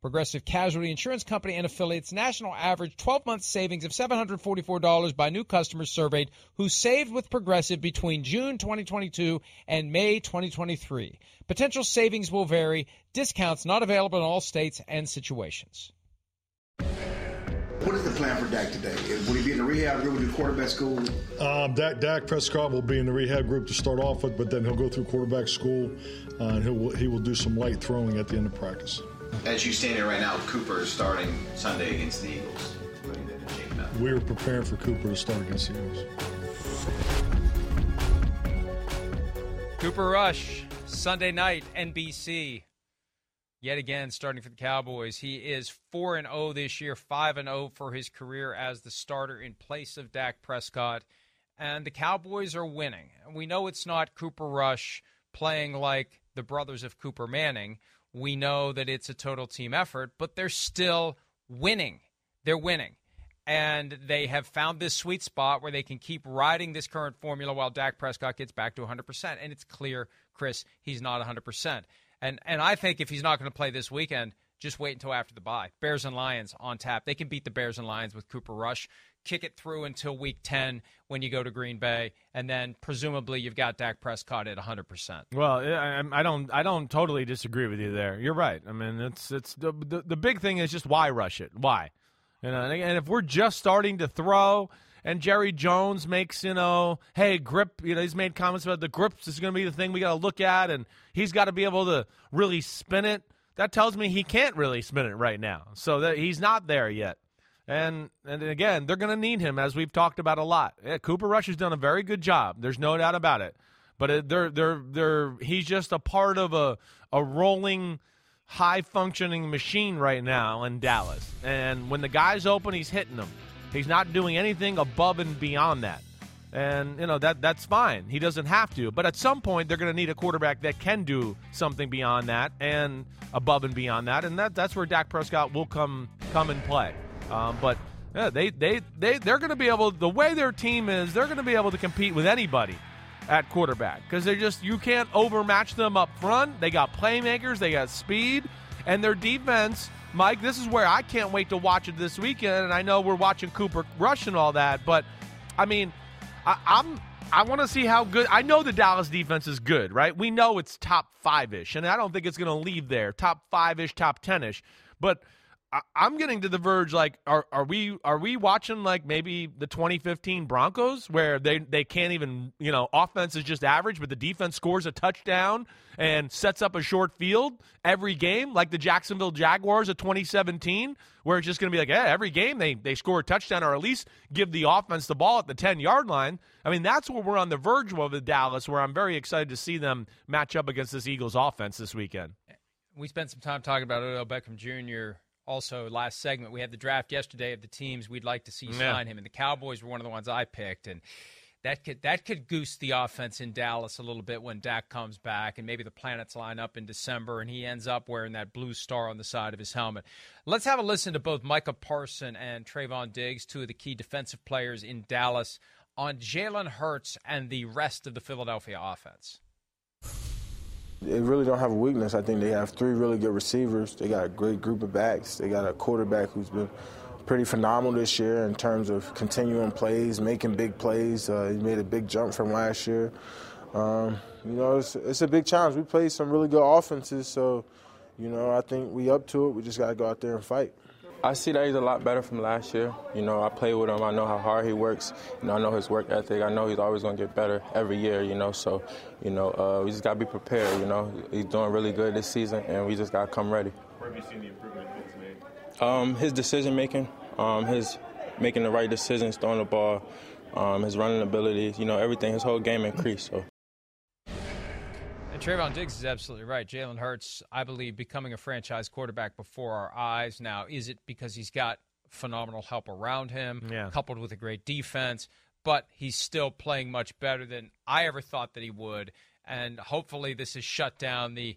Progressive Casualty Insurance Company and affiliates national average 12 month savings of $744 by new customers surveyed who saved with Progressive between June 2022 and May 2023. Potential savings will vary, discounts not available in all states and situations. What is the plan for Dak today? Will he be in the rehab group with quarterback school? Um, Dak, Dak Prescott will be in the rehab group to start off with, but then he'll go through quarterback school uh, and he will, he will do some light throwing at the end of practice. As you stand here right now, Cooper is starting Sunday against the Eagles. We're preparing for Cooper to start against the Eagles. Cooper Rush, Sunday night, NBC. Yet again, starting for the Cowboys. He is 4 and 0 this year, 5 and 0 for his career as the starter in place of Dak Prescott. And the Cowboys are winning. We know it's not Cooper Rush playing like the brothers of Cooper Manning. We know that it's a total team effort, but they're still winning. They're winning. And they have found this sweet spot where they can keep riding this current formula while Dak Prescott gets back to 100%. And it's clear, Chris, he's not 100%. And and I think if he's not going to play this weekend, just wait until after the bye. Bears and Lions on tap. They can beat the Bears and Lions with Cooper Rush. Kick it through until week 10 when you go to Green Bay, and then presumably you've got Dak Prescott at 100%. Well, I, I don't I don't totally disagree with you there. You're right. I mean, it's it's the the, the big thing is just why rush it? Why? You know, and if we're just starting to throw and Jerry Jones makes, you know, hey, grip, you know, he's made comments about the grips is going to be the thing we got to look at, and he's got to be able to really spin it. That tells me he can't really spin it right now. So that he's not there yet. And and again, they're going to need him as we've talked about a lot. Yeah, Cooper Rush has done a very good job. There's no doubt about it. But they're they're they're he's just a part of a a rolling high functioning machine right now in Dallas. And when the guy's open, he's hitting them. He's not doing anything above and beyond that. And you know that that's fine. He doesn't have to. But at some point they're going to need a quarterback that can do something beyond that and above and beyond that. And that that's where Dak Prescott will come come and play. Um, but yeah, they they they they're going to be able the way their team is, they're going to be able to compete with anybody at quarterback because they're just you can't overmatch them up front. They got playmakers, they got speed, and their defense Mike, this is where I can't wait to watch it this weekend. And I know we're watching Cooper Rush and all that, but I mean, I, I'm I want to see how good. I know the Dallas defense is good, right? We know it's top five ish, and I don't think it's going to leave there, top five ish, top ten ish. But I, am getting to the verge. Like, are are we are we watching like maybe the 2015 Broncos where they they can't even you know offense is just average, but the defense scores a touchdown and sets up a short field every game, like the Jacksonville Jaguars of 2017, where it's just going to be like, yeah, every game they they score a touchdown or at least give the offense the ball at the 10 yard line. I mean, that's what we're on the verge of with Dallas, where I'm very excited to see them match up against this Eagles offense this weekend. We spent some time talking about Odell Beckham Jr also last segment we had the draft yesterday of the teams we'd like to see yeah. sign him and the cowboys were one of the ones i picked and that could that could goose the offense in Dallas a little bit when Dak comes back and maybe the planets line up in December and he ends up wearing that blue star on the side of his helmet. Let's have a listen to both Micah Parson and Trevon Diggs, two of the key defensive players in Dallas, on Jalen Hurts and the rest of the Philadelphia offense? They really don't have a weakness. I think they have three really good receivers. They got a great group of backs. They got a quarterback who's been pretty phenomenal this year in terms of continuing plays, making big plays. Uh, he made a big jump from last year. Um, you know, it's, it's a big challenge. We played some really good offenses, so you know, I think we up to it. We just got to go out there and fight. I see that he's a lot better from last year. You know, I play with him. I know how hard he works. You know, I know his work ethic. I know he's always going to get better every year. You know, so you know, uh, we just got to be prepared. You know, he's doing really good this season, and we just got to come ready. Where have you seen the improvement he's made? Um, his decision making, um, his making the right decisions, throwing the ball, um, his running ability. You know, everything. His whole game increased. So. Trevon Diggs is absolutely right. Jalen Hurts, I believe, becoming a franchise quarterback before our eyes. Now, is it because he's got phenomenal help around him, yeah. coupled with a great defense? But he's still playing much better than I ever thought that he would. And hopefully, this has shut down the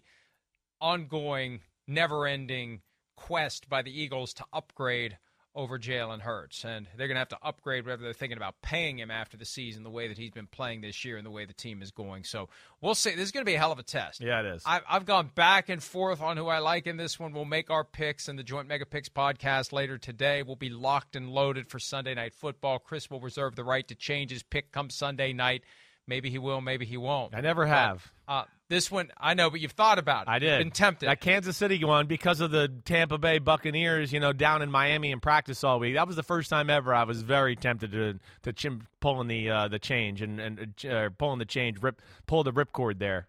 ongoing, never ending quest by the Eagles to upgrade over Jalen Hurts. And they're going to have to upgrade whether they're thinking about paying him after the season, the way that he's been playing this year and the way the team is going. So we'll see. This is going to be a hell of a test. Yeah, it is. I've, I've gone back and forth on who I like in this one. We'll make our picks in the Joint Mega Picks podcast later today. We'll be locked and loaded for Sunday Night Football. Chris will reserve the right to change his pick come Sunday night. Maybe he will, maybe he won't. I never have. But, uh, this one, I know, but you've thought about it. I did. You've been tempted. That Kansas City one because of the Tampa Bay Buccaneers, you know, down in Miami in practice all week. That was the first time ever I was very tempted to to chim, pulling the uh, the change and and uh, pulling the change, rip pull the ripcord there.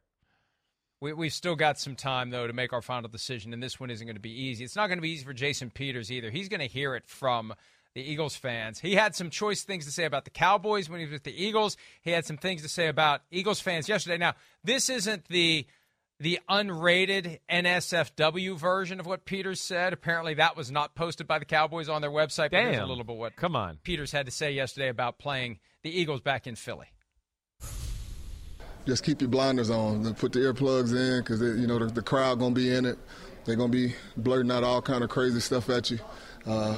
We, we've still got some time, though, to make our final decision, and this one isn't going to be easy. It's not going to be easy for Jason Peters either. He's going to hear it from the Eagles fans. He had some choice things to say about the Cowboys when he was with the Eagles. He had some things to say about Eagles fans yesterday. Now, this isn't the the unrated NSFW version of what Peters said. Apparently, that was not posted by the Cowboys on their website. Damn. Here's a little bit what Come on. Peters had to say yesterday about playing the Eagles back in Philly. Just keep your blinders on. Put the earplugs in because you know the, the crowd gonna be in it. They're gonna be blurting out all kind of crazy stuff at you. Uh,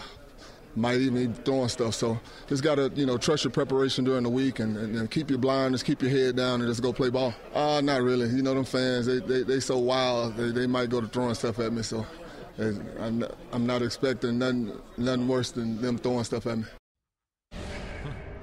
might even be throwing stuff. So just got to, you know, trust your preparation during the week and, and, and, keep your blindness, keep your head down, and just go play ball. Uh, not really. You know, them fans, they, they, they so wild, they, they might go to throwing stuff at me. So I'm not, I'm not expecting nothing, nothing worse than them throwing stuff at me.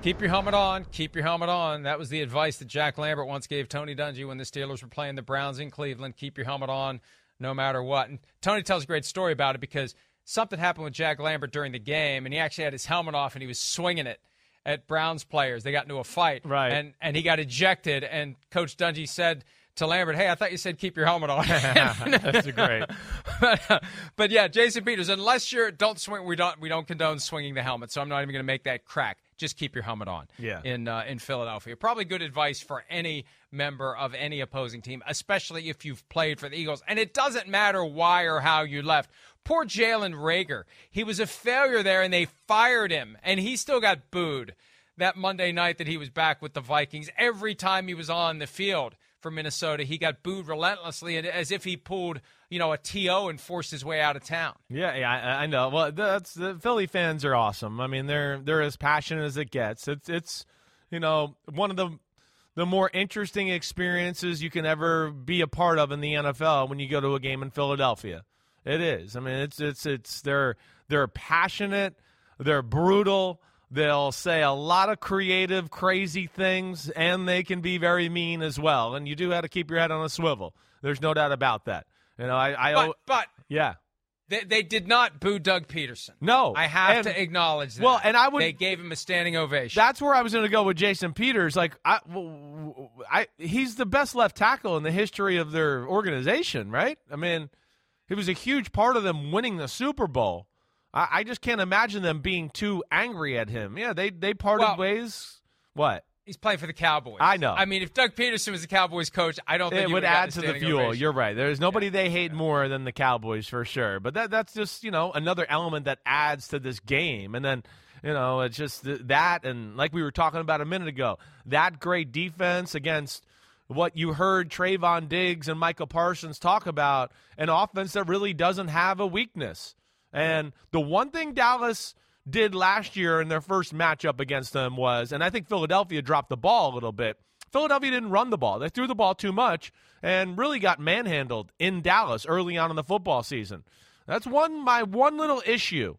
Keep your helmet on. Keep your helmet on. That was the advice that Jack Lambert once gave Tony Dungy when the Steelers were playing the Browns in Cleveland. Keep your helmet on no matter what. And Tony tells a great story about it because – something happened with Jack Lambert during the game, and he actually had his helmet off and he was swinging it at Browns players. They got into a fight, right? And and he got ejected. And Coach Dungy said to Lambert, "Hey, I thought you said keep your helmet on." That's great. but, uh, but yeah, Jason Peters. Unless you're don't swing, we don't we don't condone swinging the helmet. So I'm not even going to make that crack. Just keep your helmet on. Yeah. In uh, in Philadelphia, probably good advice for any member of any opposing team, especially if you've played for the Eagles. And it doesn't matter why or how you left. Poor Jalen Reagor. He was a failure there, and they fired him, and he still got booed that Monday night that he was back with the Vikings. Every time he was on the field for Minnesota, he got booed relentlessly, and as if he pulled, you know, a TO and forced his way out of town. Yeah, yeah, I, I know. Well, that's the Philly fans are awesome. I mean, they're they're as passionate as it gets. It's it's you know one of the the more interesting experiences you can ever be a part of in the NFL when you go to a game in Philadelphia. It is. I mean, it's it's it's they're they're passionate, they're brutal. They'll say a lot of creative, crazy things, and they can be very mean as well. And you do have to keep your head on a swivel. There's no doubt about that. You know, I, I but, but yeah, they, they did not boo Doug Pederson. No, I have and, to acknowledge that. Well, and I would. They gave him a standing ovation. That's where I was going to go with Jason Peters. Like, I, I, he's the best left tackle in the history of their organization, right? I mean, he was a huge part of them winning the Super Bowl. I, I just can't imagine them being too angry at him. Yeah, they they parted well, ways. What? He's playing for the Cowboys. I know. I mean, if Doug Pederson was the Cowboys coach, I don't think it would add to the fuel. Ovation. You're right. There's nobody yeah. they hate more than the Cowboys for sure. But that that's just you know another element that adds to this game. And then you know it's just that and like we were talking about a minute ago, that great defense against what you heard Trevon Diggs and Michael Parsons talk about an offense that really doesn't have a weakness. And the one thing Dallas did last year in their first matchup against them was, and I think Philadelphia dropped the ball a little bit. Philadelphia didn't run the ball. They threw the ball too much and really got manhandled in Dallas early on in the football season. That's one my one little issue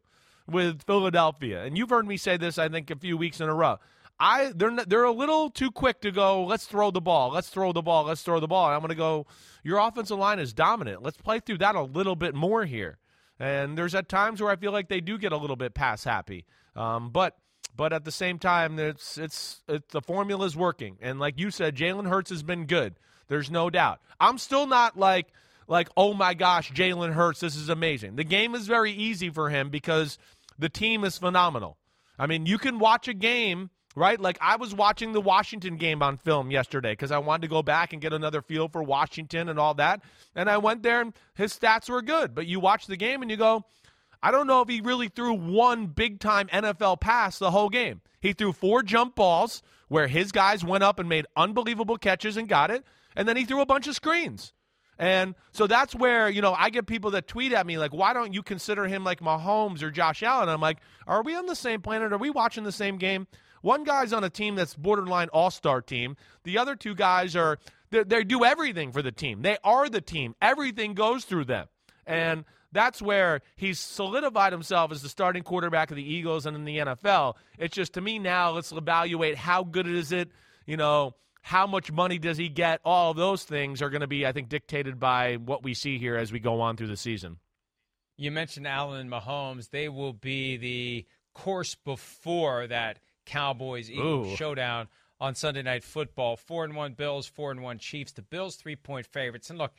with Philadelphia. And you've heard me say this I think a few weeks in a row. I they're they're a little too quick to go. Let's throw the ball. Let's throw the ball. Let's throw the ball. And I'm going to go. Your offensive line is dominant. Let's play through that a little bit more here. And there's at times where I feel like they do get a little bit pass happy. Um, but but at the same time, it's it's, it's the formula is working. And like you said, Jalen Hurts has been good. There's no doubt. I'm still not like like oh my gosh, Jalen Hurts, this is amazing. The game is very easy for him because the team is phenomenal. I mean, you can watch a game right? Like I was watching the Washington game on film yesterday because I wanted to go back and get another feel for Washington and all that. And I went there and his stats were good. But you watch the game and you go, I don't know if he really threw one big time NFL pass the whole game. He threw four jump balls where his guys went up and made unbelievable catches and got it. And then he threw a bunch of screens. And so that's where, you know, I get people that tweet at me like, why don't you consider him like Mahomes or Josh Allen? I'm like, are we on the same planet? Are we watching the same game? One guy's on a team that's borderline all star team. The other two guys are, they do everything for the team. They are the team. Everything goes through them. And that's where he's solidified himself as the starting quarterback of the Eagles and in the NFL. It's just to me now, let's evaluate how good is it, you know, how much money does he get? All of those things are going to be, I think, dictated by what we see here as we go on through the season. You mentioned Allen and Mahomes. They will be the course before that Cowboys Eagles showdown on Sunday Night Football. Four and one Bills, four and one Chiefs. The Bills three point favorites. And look,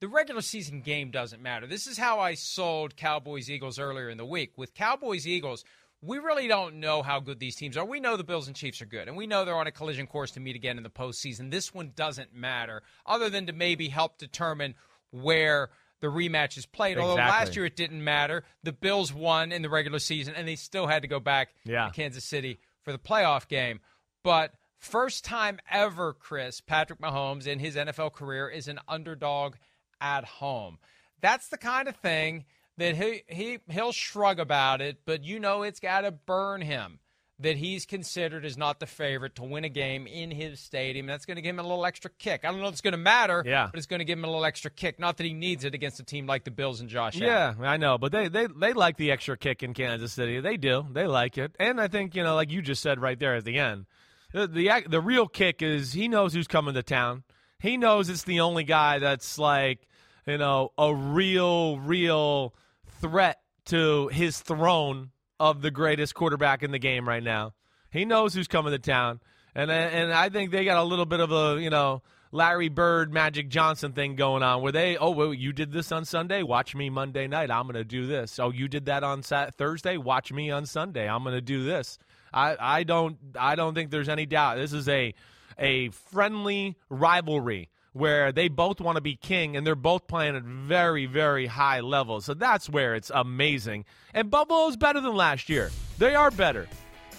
the regular season game doesn't matter. This is how I sold Cowboys Eagles earlier in the week. With Cowboys Eagles, we really don't know how good these teams are. We know the Bills and Chiefs are good, and we know they're on a collision course to meet again in the postseason. This one doesn't matter, other than to maybe help determine where the rematch is played. Exactly. Although last year it didn't matter. The Bills won in the regular season, and they still had to go back yeah. to Kansas City for the playoff game. But first time ever, Chris, Patrick Mahomes in his NFL career is an underdog at home. That's the kind of thing that he, he he'll shrug about it, but you know it's got to burn him that he's considered as not the favorite to win a game in his stadium. That's going to give him a little extra kick. I don't know if it's going to matter, yeah. but it's going to give him a little extra kick. Not that he needs it against a team like the Bills and Josh Yeah, I know, but they, they, they like the extra kick in Kansas City. They do. They like it. And I think, you know, like you just said right there at the end, the, the, the real kick is he knows who's coming to town. He knows it's the only guy that's like, you know, a real, real threat to his throne of the greatest quarterback in the game right now. He knows who's coming to town, and and I think they got a little bit of a you know Larry Bird, Magic Johnson thing going on where they oh well, you did this on Sunday, watch me Monday night. I'm to do this. Oh, you did that on Sat- Thursday, watch me on Sunday. I'm to do this. I I don't I don't think there's any doubt. This is a a friendly rivalry where they both want to be king and they're both playing at very, very high levels. So that's where it's amazing. And Buffalo's better than last year. They are better.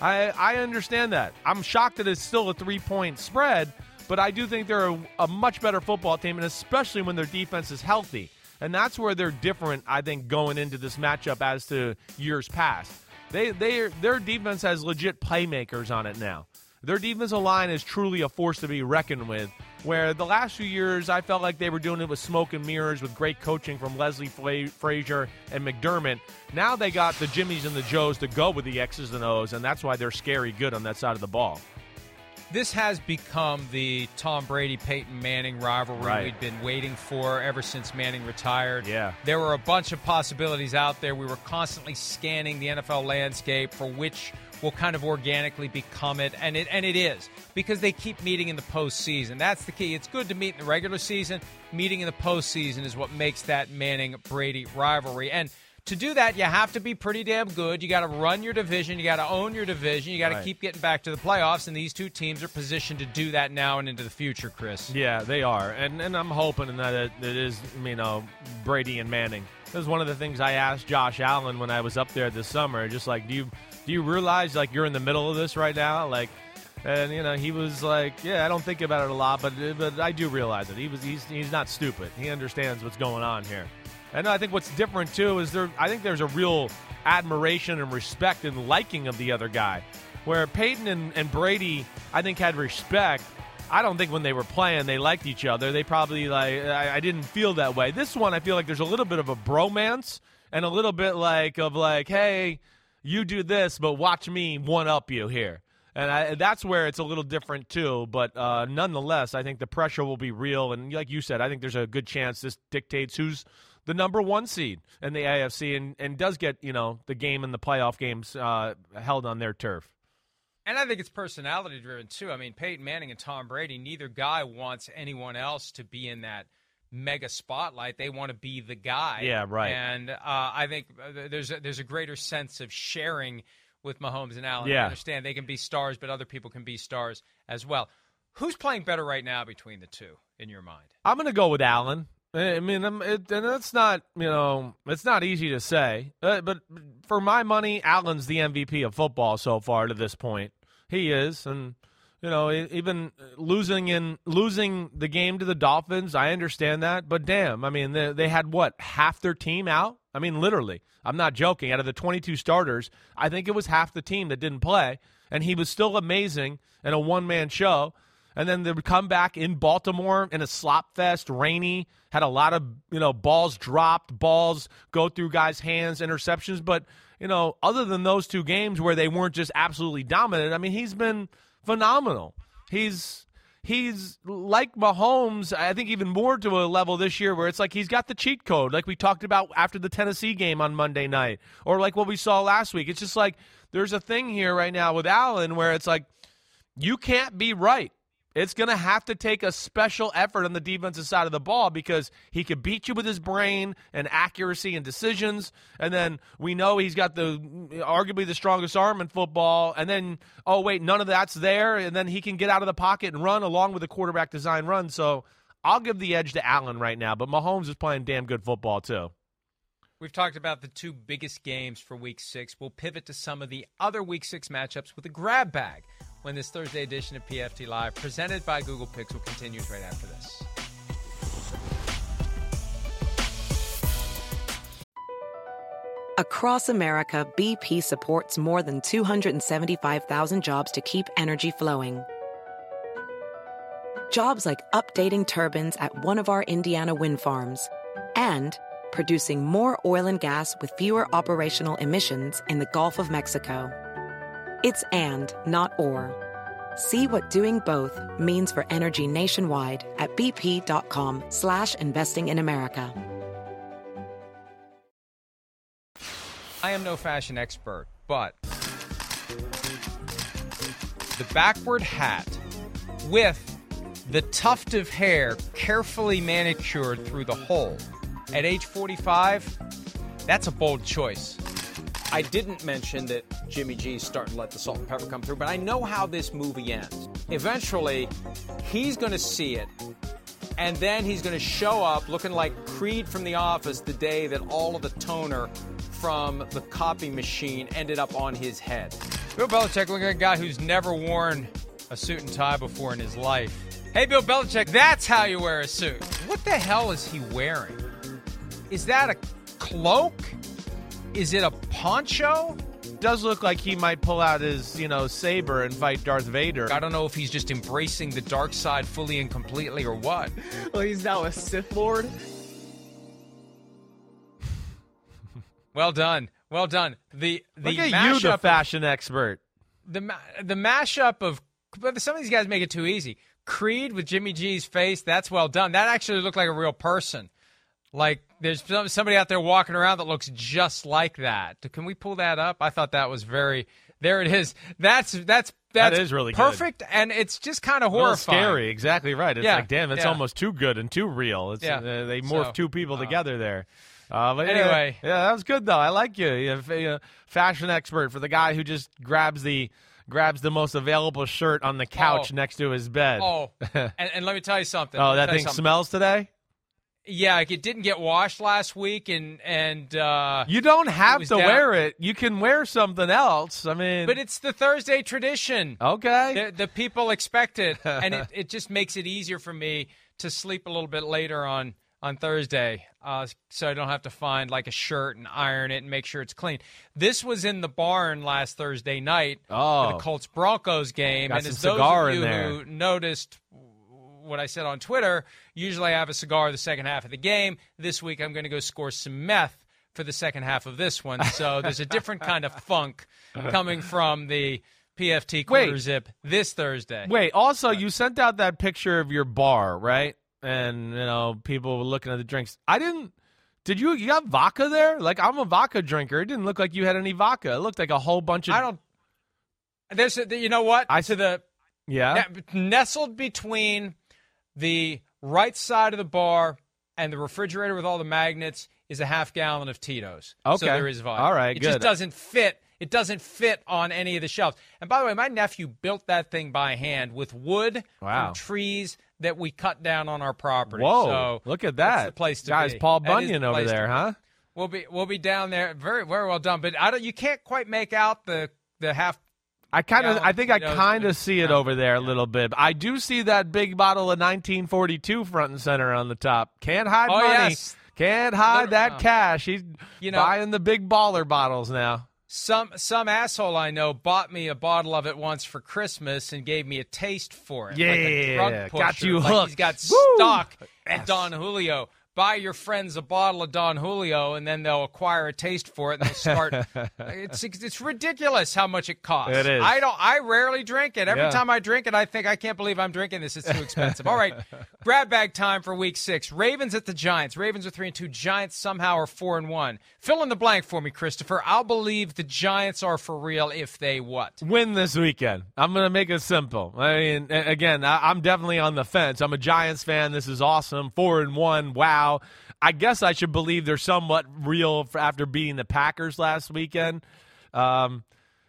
I, I understand that. I'm shocked that it's still a three point spread, but I do think they're a, a much better football team, and especially when their defense is healthy. And that's where they're different, I think, going into this matchup as to years past. They, they, their defense has legit playmakers on it now. Their defensive line is truly a force to be reckoned with. Where the last few years, I felt like they were doing it with smoke and mirrors with great coaching from Leslie Fra- Frazier and McDermott. Now they got the Jimmies and the Joes to go with the X's and O's, and that's why they're scary good on that side of the ball. This has become the Tom Brady Peyton Manning rivalry right. we'd been waiting for ever since Manning retired. Yeah. There were a bunch of possibilities out there. We were constantly scanning the NFL landscape for which will kind of organically become it, and it and it is because they keep meeting in the postseason. That's the key. It's good to meet in the regular season. Meeting in the postseason is what makes that Manning Brady rivalry. And to do that, you have to be pretty damn good. You got to run your division. You got to own your division. You got to right. keep getting back to the playoffs. And these two teams are positioned to do that now and into the future, Chris. Yeah, they are. And and I'm hoping that it, it is, you uh, know, Brady and Manning. That was one of the things I asked Josh Allen when I was up there this summer. Just like, do you do you realize like you're in the middle of this right now? Like, and you know, he was like, yeah, I don't think about it a lot, but but I do realize it. He was he's he's not stupid. He understands what's going on here. And I think what's different too is there. I think there's a real admiration and respect and liking of the other guy. Where Peyton and, and Brady, I think, had respect. I don't think when they were playing they liked each other. They probably like I, I didn't feel that way. This one, I feel like there's a little bit of a bromance and a little bit like of like, hey, you do this, but watch me one up you here. And I, that's where it's a little different too. But uh, nonetheless, I think the pressure will be real. And like you said, I think there's a good chance this dictates who's the number one seed in the AFC and, and does get you know the game and the playoff games uh, held on their turf. And I think it's personality driven too. I mean, Peyton Manning and Tom Brady, neither guy wants anyone else to be in that mega spotlight. They want to be the guy. Yeah, right. And uh, I think uh, there's a, there's a greater sense of sharing with Mahomes and Allen. Yeah. I understand they can be stars, but other people can be stars as well. Who's playing better right now between the two in your mind? I'm going to go with Allen. I mean, it, and that's not you know it's not easy to say, uh, but for my money, Allen's the MVP of football so far to this point. He is, and you know even losing in losing the game to the Dolphins, I understand that, but damn, I mean they, they had what half their team out. I mean, literally, I'm not joking. Out of the 22 starters, I think it was half the team that didn't play, and he was still amazing in a one man show. And then they would come back in Baltimore in a slop fest, rainy, had a lot of, you know, balls dropped, balls go through guys' hands, interceptions. But, you know, other than those two games where they weren't just absolutely dominant, I mean, he's been phenomenal. He's he's like Mahomes, I think even more to a level this year where it's like he's got the cheat code, like we talked about after the Tennessee game on Monday night, or like what we saw last week. It's just like there's a thing here right now with Allen where it's like you can't be right. It's going to have to take a special effort on the defensive side of the ball because he could beat you with his brain and accuracy and decisions. And then we know he's got the arguably the strongest arm in football. And then, oh, wait, none of that's there. And then he can get out of the pocket and run along with the quarterback design run. So I'll give the edge to Allen right now. But Mahomes is playing damn good football, too. We've talked about the two biggest games for week six. We'll pivot to some of the other week six matchups with a grab bag when this Thursday edition of PFT Live, presented by Google Pixel, continues right after this. Across America, BP supports more than 275,000 jobs to keep energy flowing. Jobs like updating turbines at one of our Indiana wind farms and producing more oil and gas with fewer operational emissions in the Gulf of Mexico. It's and, not or. See what doing both means for energy nationwide at bp.com slash investing in America. I am no fashion expert, but the backward hat with the tuft of hair carefully manicured through the hole at age 45, that's a bold choice. I didn't mention that Jimmy G's starting to let the salt and pepper come through, but I know how this movie ends. Eventually, he's going to see it, and then he's going to show up looking like Creed from The Office the day that all of the toner from the copy machine ended up on his head. Bill Belichick looking at a guy who's never worn a suit and tie before in his life. Hey, Bill Belichick, that's how you wear a suit. What the hell is he wearing? Is that a cloak? Is it a poncho? Does look like he might pull out his, you know, saber and fight Darth Vader. I don't know if he's just embracing the dark side fully and completely or what. well, he's now a Sith Lord. Well done, well done. The the look at you, the fashion of, expert. The the mashup of some of these guys make it too easy. Creed with Jimmy G's face, that's well done. That actually looked like a real person. Like there's somebody out there walking around that looks just like that. Can we pull that up? I thought that was very. There it is. That's that's that's that is really perfect, good. and it's just kind of horrifying. Scary, exactly right. It's yeah, like, damn, it's yeah. almost too good and too real. It's, yeah. Uh, they morph so, two people uh, together there. Uh, but anyway, yeah, yeah, that was good though. I like you. You're a fashion expert for the guy who just grabs the grabs the most available shirt on the couch oh. next to his bed. Oh, and, and, let me tell you something. Oh, that thing smells today. Yeah, it didn't get washed last week, and and uh, you don't have to down. wear it. You can wear something else. I mean, but it's the Thursday tradition. Okay, the, the people expect it, and it, it just makes it easier for me to sleep a little bit later on on Thursday, uh, so I don't have to find like a shirt and iron it and make sure it's clean. This was in the barn last Thursday night Oh. for the Colts Broncos game, Got and as those of you who noticed what I said on Twitter, usually I have a cigar the second half of the game. This week I'm going to go score some meth for the second half of this one. So there's a different kind of funk coming from the PFT quarter Wait. zip this Thursday. Wait, also you sent out that picture of your bar, right? And you know, people were looking at the drinks. I didn't did you you got vodka there? Like I'm a vodka drinker. It didn't look like you had any vodka. It looked like a whole bunch of I don't. There's, a, you know what? I to the Yeah. ne- nestled between the right side of the bar and the refrigerator with all the magnets is a half gallon of Tito's. Okay. so there is vodka. All right, it just doesn't fit. It doesn't fit on any of the shelves. And by the way, my nephew built that thing by hand with wood Wow. from trees that we cut down on our property. Whoa, so look at that. the place to Guys, be. Paul That is the Bunyan over there, huh? We'll be we'll be down there. Very very well done. But I don't. You can't quite make out the the half. I kind of, I think I kind of see it over there a little bit. I do see that big bottle of 1942 front and center on the top. Can't hide Oh, money. yes. Can't hide that uh, cash. He's you know- buying the big baller bottles now. Some some asshole I know bought me a bottle of it once for Christmas and gave me a taste for it. like Yeah, pusher. got you like hooked. He's got Woo! stock at Don Julio. Buy your friends a bottle of Don Julio, and then they'll acquire a taste for it, and they'll start. it's it's ridiculous how much it costs. It is. I don't. I rarely drink it. Every Yeah. time I drink it, I think I can't believe I'm drinking this. It's too expensive. All right, grab bag time for Week Six. Ravens at the Giants. Ravens are three and two. Giants somehow are four and one. Fill in the blank for me, Christopher. I'll believe the Giants are for real if they what? win this weekend. I'm going to make it simple. I mean, again, I'm definitely on the fence. I'm a Giants fan. This is awesome. Four and one. Wow. I guess I should believe they're somewhat real after beating the Packers last weekend. Um,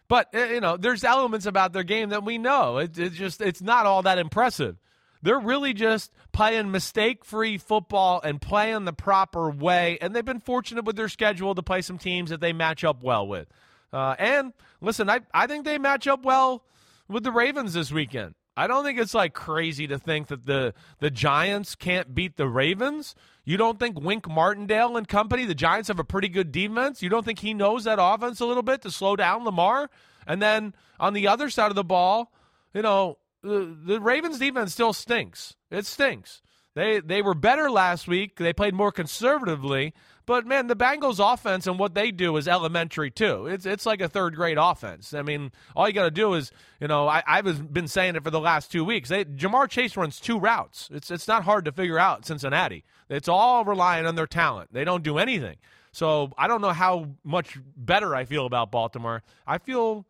but uh, you know, there's elements about their game that we know. It, it's just it's not all that impressive. They're really just playing mistake-free football and playing the proper way, and they've been fortunate with their schedule to play some teams that they match up well with. Uh, and listen, I I think they match up well with the Ravens this weekend. I don't think it's like crazy to think that the the Giants can't beat the Ravens. You don't think Wink Martindale and company, the Giants have a pretty good defense? You don't think he knows that offense a little bit to slow down Lamar? And then on the other side of the ball, you know, the, the Ravens defense still stinks. It stinks. They they were better last week. They played more conservatively, but man, the Bengals offense and what they do is elementary too. It's it's like a third grade offense. I mean, all you got to do is, you know, I, I've been saying it for the last two weeks. They, Ja'Marr Chase runs two routes. It's it's not hard to figure out Cincinnati. It's all relying on their talent. They don't do anything. So I don't know how much better I feel about Baltimore. I feel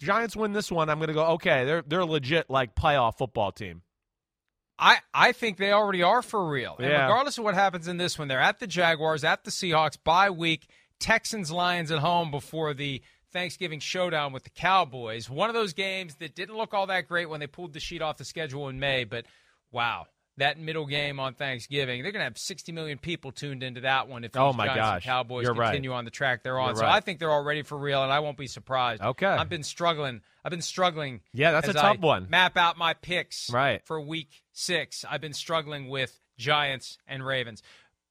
Giants win this one. I'm going to go. Okay, they're they're a legit like playoff football team. I, I think they already are for real. And Yeah. regardless of what happens in this one, they're at the Jaguars, at the Seahawks, bye week, Texans, Lions at home before the Thanksgiving showdown with the Cowboys. One of those games that didn't look all that great when they pulled the sheet off the schedule in May, but wow. That middle game on Thanksgiving, they're going to have 60 million people tuned into that one if Oh, my Giants and gosh. Cowboys You're right. continue on the track they're on. You're So right. I think they're all ready for real, and I won't be surprised. Okay. I've been struggling. I've been struggling. Yeah, that's a tough I one. Map out my picks Right. for week six. I've been struggling with Giants and Ravens.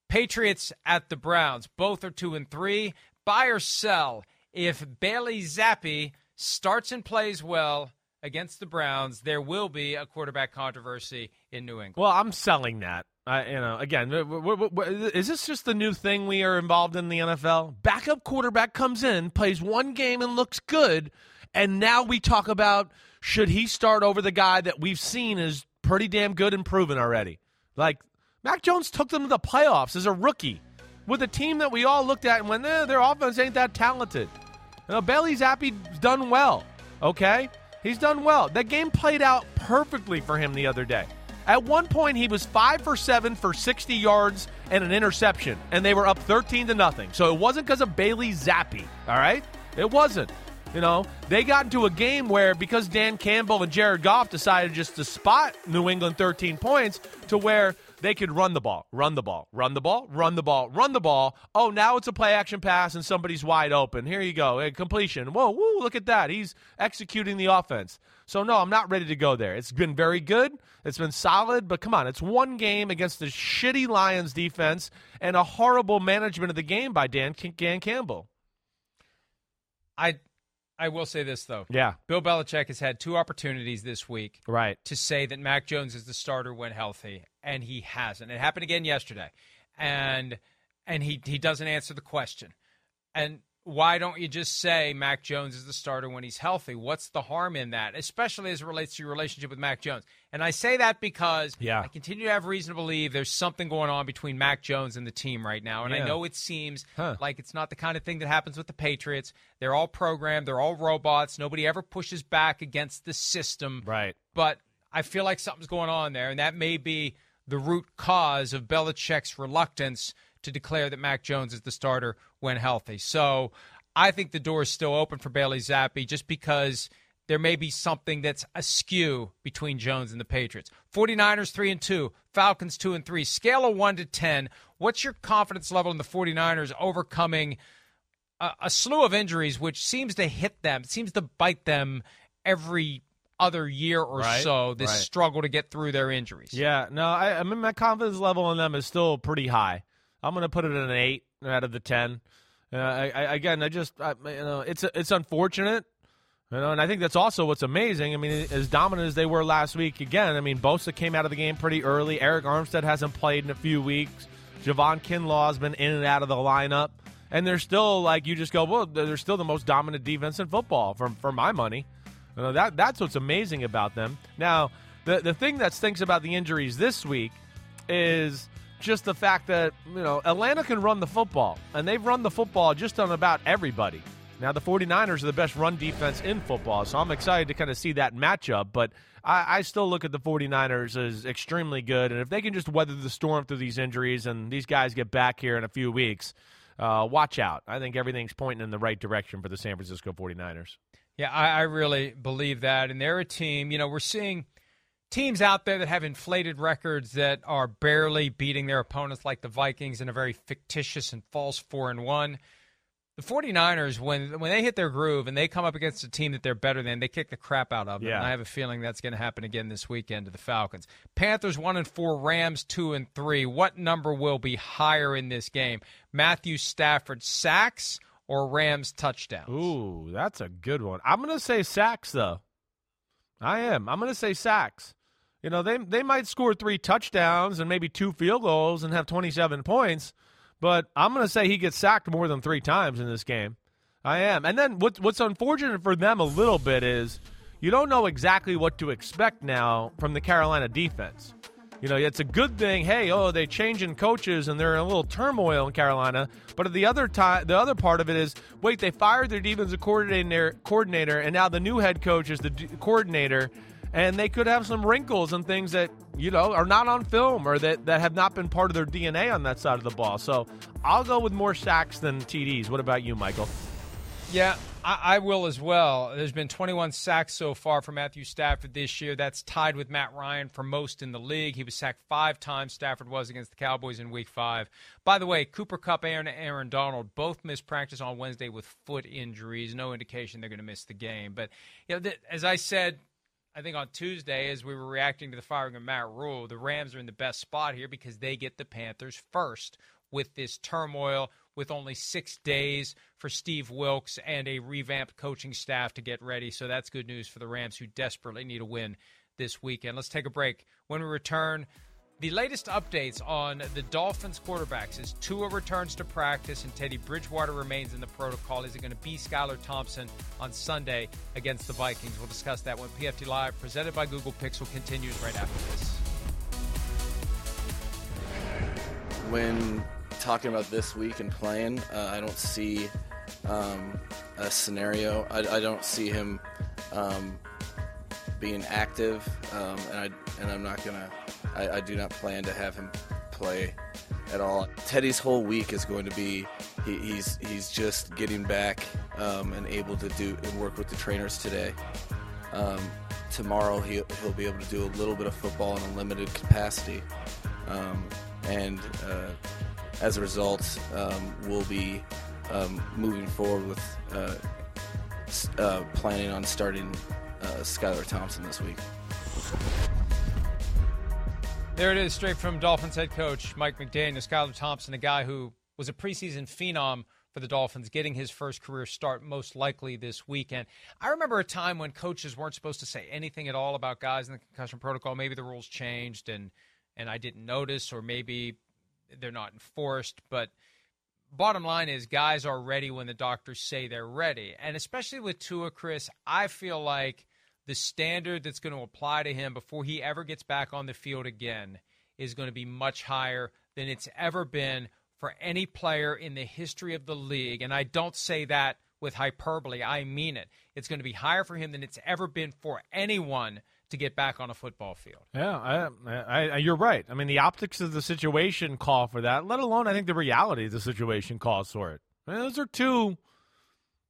Patriots at the Browns. Both are two and three. Buy or sell. If Bailey Zappe starts and plays well against the Browns, there will be a quarterback controversy in New England. Well, I'm selling that. I, you know, again, w- w- w- is this just the new thing we are involved in the NFL? Backup quarterback comes in, plays one game, and looks good, and now we talk about should he start over the guy that we've seen is pretty damn good and proven already. Like Mac Jones took them to the playoffs as a rookie with a team that we all looked at and went, eh, their offense ain't that talented. You know, Bailey Zappe's done well. Okay, he's done well. That game played out perfectly for him the other day. At one point, he was five for seven for 60 yards and an interception, and they were up 13 to nothing. So it wasn't because of Bailey Zappe. All right, it wasn't. You know, they got into a game where because Dan Campbell and Jared Goff decided just to spot New England 13 points, to where they could run the ball, run the ball, run the ball, run the ball, run the ball. Oh, now it's a play action pass and somebody's wide open. Here you go, completion. Whoa, woo, look at that. He's executing the offense. So no, I'm not ready to go there. It's been very good. It's been solid, but come on, it's one game against the shitty Lions defense and a horrible management of the game by Dan, Dan Campbell. I I will say this though. Yeah. Bill Belichick has had two opportunities this week right. to say that Mac Jones is the starter when healthy, and he hasn't. It happened again yesterday. And and he he doesn't answer the question. And why don't you just say Mac Jones is the starter when he's healthy? What's the harm in that, especially as it relates to your relationship with Mac Jones? And I say that because yeah. I continue to have reason to believe there's something going on between Mac Jones and the team right now. And Yeah. I know it seems Huh. like it's not the kind of thing that happens with the Patriots. They're all programmed, they're all robots. Nobody ever pushes back against the system. Right. But I feel like something's going on there, and that may be the root cause of Belichick's reluctance to declare that Mac Jones is the starter when healthy. So I think the door is still open for Bailey Zappe just because there may be something that's askew between Jones and the Patriots. 49ers 3 and 2, Falcons 2 and 3. Scale of 1 to 10. What's your confidence level in the 49ers overcoming a, a slew of injuries which seems to hit them, seems to bite them every other year or Right, so this right. struggle to get through their injuries. Yeah, no, I, I mean my confidence level in them is still pretty high. I'm going to put it at an eight out of the ten. Uh, I, I, again, I just I, you know it's it's unfortunate, you know, and I think that's also what's amazing. I mean, as dominant as they were last week, again, I mean, Bosa came out of the game pretty early. Arik Armstead hasn't played in a few weeks. Javon Kinlaw's been in and out of the lineup, and they're still like you just go, well, they're still the most dominant defense in football for for my money. You know, that that's what's amazing about them. Now, the the thing that stinks about the injuries this week is just the fact that you know Atlanta can run the football, and they've run the football just on about everybody. Now the 49ers are the best run defense in football, so I'm excited to kind of see that matchup. But I, I still look at the 49ers as extremely good, and if they can just weather the storm through these injuries, and these guys get back here in a few weeks, uh, watch out. I think everything's pointing in the right direction for the San Francisco 49ers. Yeah, I, I really believe that. And they're a team, you know, we're seeing teams out there that have inflated records that are barely beating their opponents, like the Vikings, in a very fictitious and false 4 and 1. The 49ers, when when they hit their groove and they come up against a team that they're better than, they kick the crap out of them. Yeah. And I have a feeling that's going to happen again this weekend to the Falcons. Panthers one and four, Rams two and three. What number will be higher in this game? Matthew Stafford sacks or Rams touchdowns? Ooh, that's a good one. I'm going to say sacks though. I am. I'm going to say sacks. You know, they they might score three touchdowns and maybe two field goals and have 27 points, but I'm going to say he gets sacked more than three times in this game. I am. And then what's what's unfortunate for them a little bit is you don't know exactly what to expect now from the Carolina defense. You know, it's a good thing. Hey, oh, they changing coaches and they're in a little turmoil in Carolina. But the other time, the other part of it is, wait, they fired their defensive coordinator, coordinator, and now the new head coach is the d- coordinator, and they could have some wrinkles and things that you know are not on film or that that have not been part of their DNA on that side of the ball. So I'll go with more sacks than TDs. What about you, Michael? Yeah, I, I will as well. There's been 21 sacks so far for Matthew Stafford this year. That's tied with Matt Ryan for most in the league. He was sacked five times. Stafford was against the Cowboys in Week Five. By the way, Cooper Kupp and Aaron Donald both missed practice on Wednesday with foot injuries. No indication they're going to miss the game. But you know, th- as I said. I think on Tuesday, as we were reacting to the firing of Matt Rhule, the Rams are in the best spot here because they get the Panthers first with this turmoil, with only six days for Steve Wilks and a revamped coaching staff to get ready. So that's good news for the Rams, who desperately need a win this weekend. Let's take a break. When we return, the latest updates on the Dolphins quarterbacks is Tua returns to practice and Teddy Bridgewater remains in the protocol. Is it going to be Skylar Thompson on Sunday against the Vikings? We'll discuss that when PFT Live, presented by Google Pixel, continues right after this. when talking about this week and playing, uh, I don't see um, a scenario. I, I don't see him um, being active, um, and I and I'm not gonna. I, I do not plan to have him play at all. Teddy's whole week is going to be he, he's he's just getting back um, and able to do and work with the trainers today. Um, tomorrow he'll, he'll be able to do a little bit of football in a limited capacity. um, and uh, as a result, um, we'll be um, moving forward with uh, uh, planning on starting Uh, Skylar Thompson this week. There it is, straight from Dolphins head coach Mike McDaniel, Skylar Thompson, a guy who was a preseason phenom for the Dolphins, getting his first career start most likely this weekend. I remember a time when coaches weren't supposed to say anything at all about guys in the concussion protocol. Maybe the rules changed and and I didn't notice, or maybe they're not enforced. But bottom line is, guys are ready when the doctors say they're ready, and especially with Tua, Chris, I feel like the standard that's going to apply to him before he ever gets back on the field again is going to be much higher than it's ever been for any player in the history of the league. And I don't say that with hyperbole, I mean it. It's going to be higher for him than it's ever been for anyone to get back on a football field. Yeah, I, I, you're right. I mean, the optics of the situation call for that, let alone I think the reality of the situation calls for it. I mean, those are two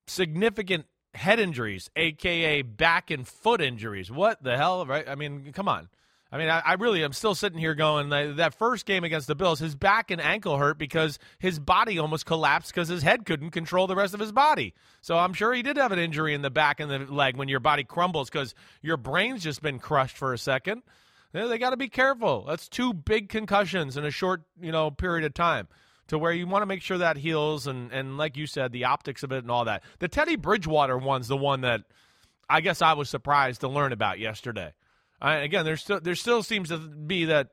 significant head injuries, aka back and foot injuries. What the hell, right? I mean, come on. I mean, I, I really am still sitting here going that, that first game against the Bills, his back and ankle hurt because his body almost collapsed because his head couldn't control the rest of his body. So I'm sure he did have an injury in the back and the leg when your body crumbles because your brain's just been crushed for a second. They got to be careful. That's two big concussions in a short, you know, period of time to where you want to make sure that heals and and like you said, the optics of it and all that. The Teddy Bridgewater one's the one that I guess I was surprised to learn about yesterday. I, again, there still there still seems to be that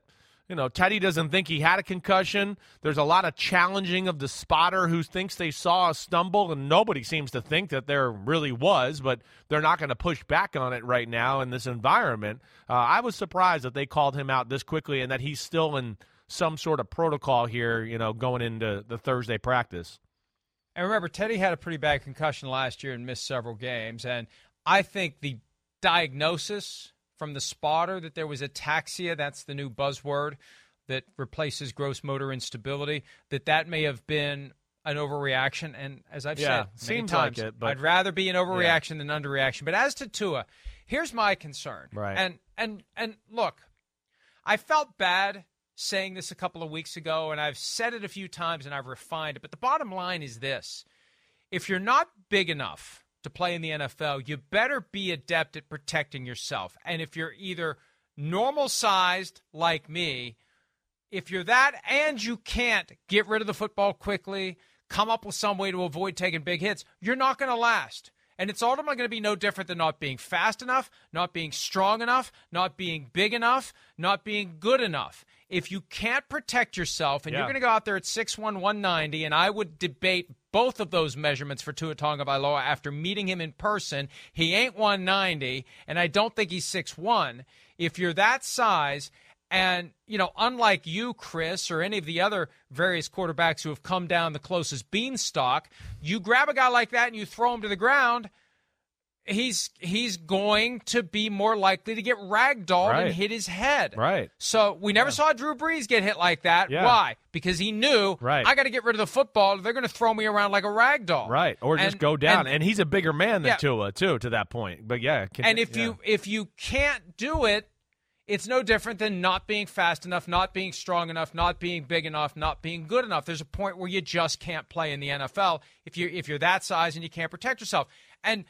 you know Teddy doesn't think he had a concussion. There's a lot of challenging of the spotter who thinks they saw a stumble, and nobody seems to think that there really was. But they're not going to push back on it right now in this environment. Uh, I was surprised that they called him out this quickly and that he's still in some sort of protocol here. You know, going into the Thursday practice. And remember, Teddy had a pretty bad concussion last year and missed several games. And I think the diagnosis from the spotter that there was ataxia, that's the new buzzword that replaces gross motor instability, that that may have been an overreaction. And as I've Yeah, said many seems like times, it, but- I'd rather be an overreaction than underreaction. But as to Tua, here's my concern. Right. And and and look, I felt bad saying this a couple of weeks ago, and I've said it a few times and I've refined it. But the bottom line is this if you're not big enough to play in the NFL, you better be adept at protecting yourself. And if you're either normal sized like me, if you're that and you can't get rid of the football quickly, come up with some way to avoid taking big hits, you're not going to last. And it's ultimately going to be no different than not being fast enough, not being strong enough, not being big enough, not being good enough. If you can't protect yourself and Yeah. you're going to go out there at 6'1, 190, and I would debate both of those measurements for Tua Tagovailoa after meeting him in person. He ain't 190, and I don't think he's 6'1. If you're that size, and, you know, unlike you, Chris, or any of the other various quarterbacks who have come down the closest beanstalk, you grab a guy like that and you throw him to the ground, he's he's going to be more likely to get ragdolled Right. and hit his head. Right. So we never saw Drew Brees get hit like that. Yeah. Why? Because he knew Right. I got to get rid of the football. They're going to throw me around like a rag doll. Right, or just go down. And, and- he's a bigger man than Yeah. Tua too, to that point. But yeah, can- and if yeah. you if you can't do it, it's no different than not being fast enough, not being strong enough, not being big enough, not being good enough. There's a point where you just can't play in the NFL if you if you're that size and you can't protect yourself. And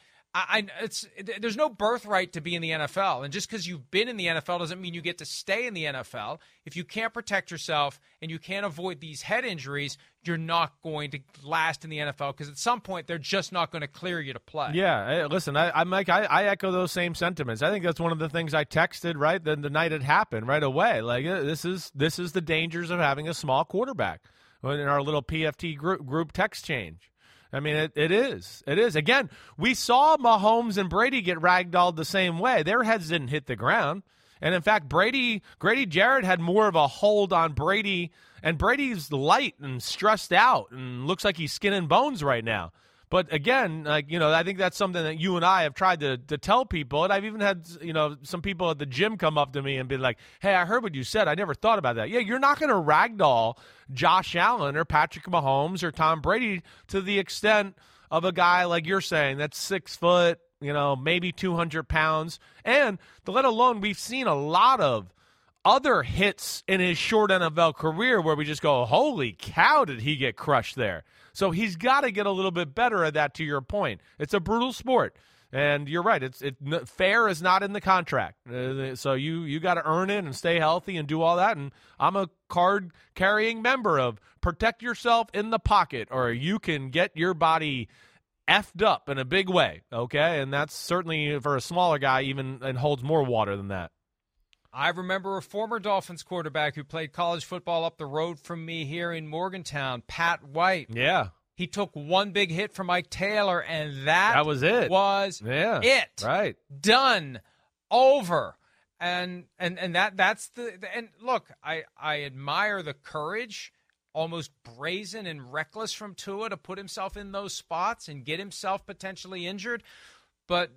I, it's there's no birthright to be in the NFL, and just because you've been in the NFL doesn't mean you get to stay in the NFL. If you can't protect yourself and you can't avoid these head injuries, you're not going to last in the NFL because at some point they're just not going to clear you to play. Yeah, listen, I, I'm like I, I echo those same sentiments. I think that's one of the things I texted right the, the night it happened right away. Like uh, this is this is the dangers of having a small quarterback in our little PFT group group text change. I mean, it, it is. It is. Again, we saw Mahomes and Brady get ragdolled the same way. Their heads didn't hit the ground. And in fact, Brady, Grady Jarrett had more of a hold on Brady, and Brady's light and stressed out and looks like he's skin and bones right now. But again, like you know, I think that's something that you and I have tried to to tell people, and I've even had you know some people at the gym come up to me and be like, "Hey, I heard what you said. I never thought about that." Yeah, you're not going to ragdoll Josh Allen or Patrick Mahomes or Tom Brady to the extent of a guy like you're saying that's six foot, you know, maybe 200 pounds, and let alone we've seen a lot of other hits in his short NFL career where we just go, holy cow, did he get crushed there? So he's got to get a little bit better at that. To your point, it's a brutal sport. And you're right. It's it fair is not in the contract, uh, so you you got to earn it and stay healthy and do all that. And I'm a card carrying member of protect yourself in the pocket, or you can get your body effed up in a big way. Okay, and that's certainly for a smaller guy, even and holds more water than that. I remember a former Dolphins quarterback who played college football up the road from me here in Morgantown, Pat White. Yeah. He took one big hit from Mike Taylor, and that, that was it. Was yeah, it right? Done, over, and and and that that's the and look, I I admire the courage, almost brazen and reckless from Tua to put himself in those spots and get himself potentially injured, but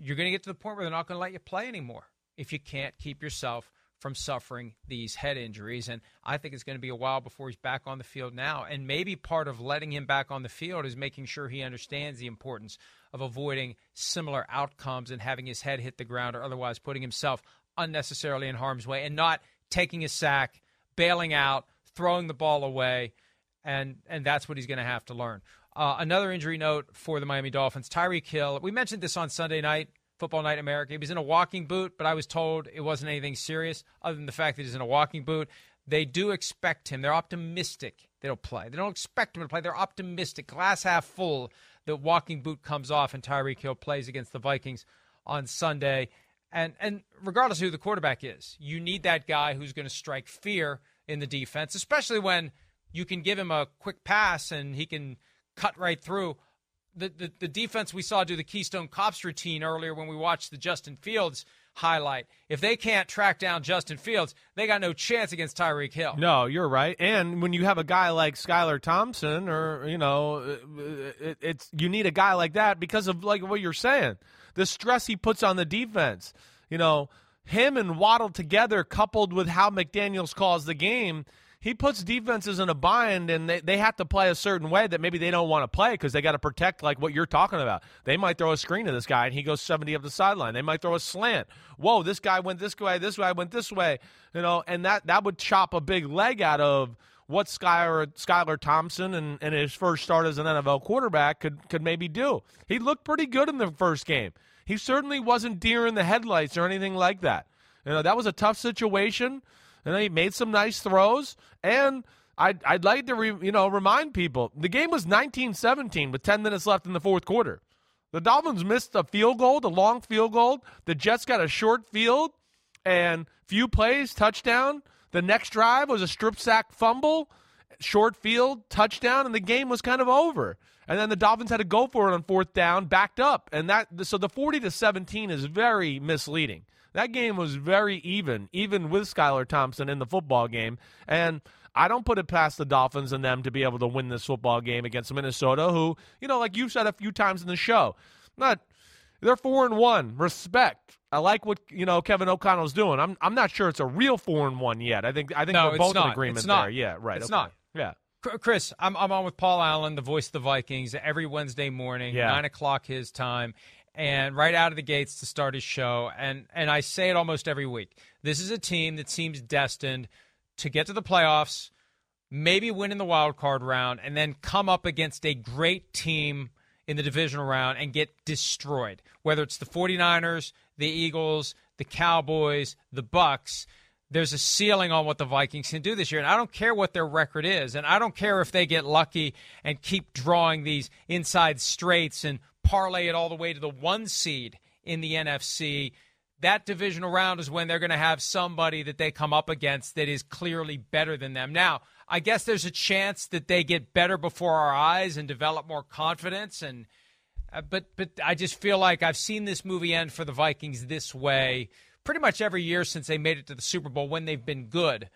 you're going to get to the point where they're not going to let you play anymore if you can't keep yourself from suffering these head injuries. And I think it's going to be a while before he's back on the field now. And maybe part of letting him back on the field is making sure he understands the importance of avoiding similar outcomes and having his head hit the ground or otherwise putting himself unnecessarily in harm's way and not taking a sack, bailing out, throwing the ball away. And, and that's what he's going to have to learn. Uh, another injury note for the Miami Dolphins Tyreek Hill. We mentioned this on Sunday night. Football Night America. He was in a walking boot, but I was told it wasn't anything serious other than the fact that he's in a walking boot. They do expect him. They're optimistic that he'll play. They don't expect him to play. They're optimistic, glass half full, that walking boot comes off and Tyreek Hill plays against the Vikings on Sunday. And and regardless of who the quarterback is, you need that guy who's going to strike fear in the defense, especially when you can give him a quick pass and he can cut right through the, the, the defense we saw do the Keystone Cops routine earlier when we watched the Justin Fields highlight. If they can't track down Justin Fields, they got no chance against Tyreek Hill. No, you're right. And when you have a guy like Skylar Thompson, or you know, it, it's you need a guy like that because of like what you're saying, the stress he puts on the defense. You know, him and Waddle together, coupled with how McDaniel's calls the game he puts defenses in a bind and they, they have to play a certain way that maybe they don't want to play because they got to protect like what you're talking about. They might throw a screen to this guy and he goes 70 up the sideline. They might throw a slant. Whoa, this guy went this way, this guy went this way, you know, and that, that would chop a big leg out of what Skylar, Skylar Thompson and, and his first start as an NFL quarterback could, could maybe do. He looked pretty good in the first game. He certainly wasn't deer in the headlights or anything like that. You know, that was a tough situation and he made some nice throws. And I'd, I'd like to re, you know remind people the game was 19-17 with 10 minutes left in the fourth quarter. The Dolphins missed a field goal, the long field goal. The Jets got a short field and few plays, touchdown. The next drive was a strip sack fumble, short field, touchdown, and the game was kind of over. And then the Dolphins had to go for it on fourth down, backed up, and that so the 40 to 17 is very misleading. That game was very even, even with Skylar Thompson in the football game. And I don't put it past the Dolphins and them to be able to win this football game against Minnesota, who, you know, like you've said a few times in the show, not they're four and one. Respect. I like what you know Kevin O'Connell's doing. I'm I'm not sure it's a real four and one yet. I think I think no, we're both not. in agreement it's not. there. Yeah, right. It's okay. not. Yeah. Chris, I'm, I'm on with Paul Allen, the voice of the Vikings, every Wednesday morning, yeah. 9 o'clock his time and right out of the gates to start his show. And and I say it almost every week. This is a team that seems destined to get to the playoffs, maybe win in the wild card round, and then come up against a great team in the divisional round and get destroyed. Whether it's the 49ers, the Eagles, the Cowboys, the Bucks, there's a ceiling on what the Vikings can do this year. And I don't care what their record is. And I don't care if they get lucky and keep drawing these inside straights and parlay it all the way to the one seed in the NFC, that divisional round is when they're going to have somebody that they come up against that is clearly better than them. Now, I guess there's a chance that they get better before our eyes and develop more confidence and uh, but but I just feel like I've seen this movie end for the Vikings this way pretty much every year since they made it to the Super Bowl when they've been good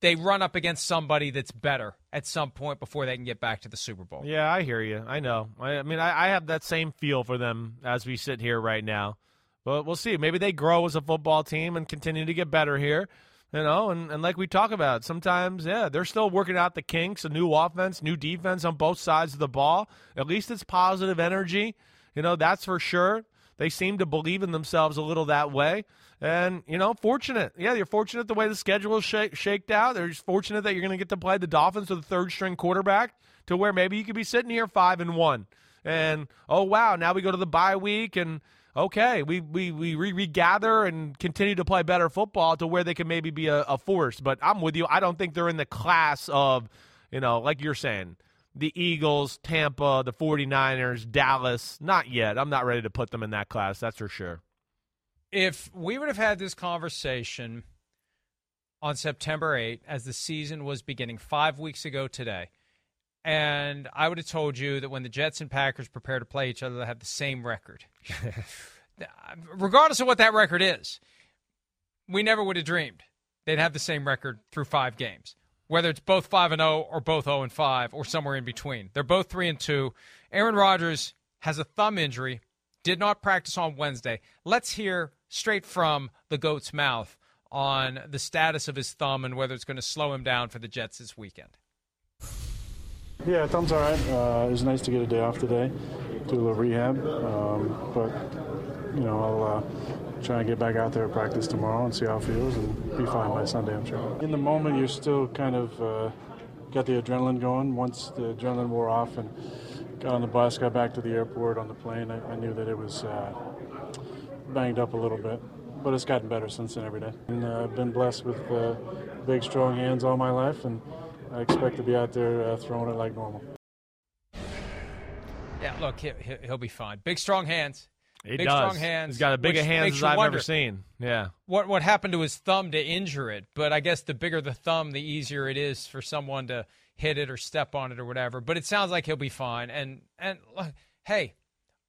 they run up against somebody that's better at some point before they can get back to the Super Bowl. Yeah, I hear you. I know. I, I mean, I, I, have that same feel for them as we sit here right now. But we'll see. Maybe they grow as a football team and continue to get better here. You know, and, and like we talk about, sometimes, yeah, they're still working out the kinks, a new offense, new defense on both sides of the ball. At least it's positive energy. You know, that's for sure. They seem to believe in themselves a little that way. And, you know, fortunate. Yeah, you're fortunate the way the schedule is sh- shaked out. They're just fortunate that you're going to get to play the Dolphins with a third string quarterback to where maybe you could be sitting here 5 and 1. And, oh, wow, now we go to the bye week and okay, we we we regather and continue to play better football to where they can maybe be a, a, force. But I'm with you. I don't think they're in the class of, you know, like you're saying, the Eagles, Tampa, the 49ers, Dallas. Not yet. I'm not ready to put them in that class. That's for sure. If we would have had this conversation on September 8th as the season was beginning five weeks ago today, and I would have told you that when the Jets and Packers prepare to play each other, they have the same record. Regardless of what that record is, we never would have dreamed they'd have the same record through five games. Whether it's both five and zero, oh or both zero and five or somewhere in between, they're both three and two. Aaron Rodgers has a thumb injury, did not practice on Wednesday. Let's hear straight from the goat's mouth on the status of his thumb and whether it's going to slow him down for the Jets this weekend. Yeah, thumb's all right. Uh, it was nice to get a day off today, do a little rehab. Um, but, you know, I'll uh, try and get back out there and practice tomorrow and see how it feels and be fine by Sunday, I'm sure. In the moment, you're still kind of uh, got the adrenaline going. Once the adrenaline wore off and got on the bus, got back to the airport on the plane, I, I knew that it was uh, banged up a little bit. But it's gotten better since then every day. And uh, I've been blessed with uh, big, strong hands all my life. and I expect to be out there uh, throwing it like normal. Yeah, look, he, will be fine. Big, strong hands. He big, does. strong hands. He's got a bigger hands as I've ever seen. Yeah. What what happened to his thumb to injure it? But I guess the bigger the thumb, the easier it is for someone to hit it or step on it or whatever. But it sounds like he'll be fine. And and look, hey,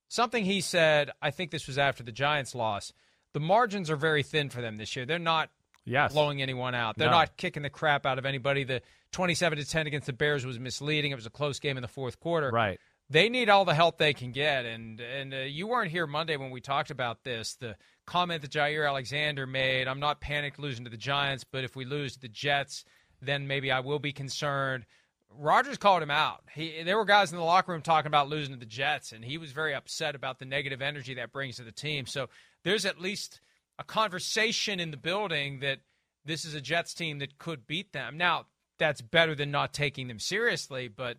something he said. I think this was after the Giants' loss. The margins are very thin for them this year. They're not yes. blowing anyone out. They're no. not kicking the crap out of anybody. The 27 to 10 against the Bears was misleading. It was a close game in the fourth quarter. Right. They need all the help they can get. And and uh, you weren't here Monday when we talked about this. The comment that Jaire Alexander made, I'm not panicked losing to the Giants, but if we lose to the Jets, then maybe I will be concerned. Rodgers called him out. He, there were guys in the locker room talking about losing to the Jets, and he was very upset about the negative energy that brings to the team. So there's at least a conversation in the building that this is a Jets team that could beat them. Now, that's better than not taking them seriously, but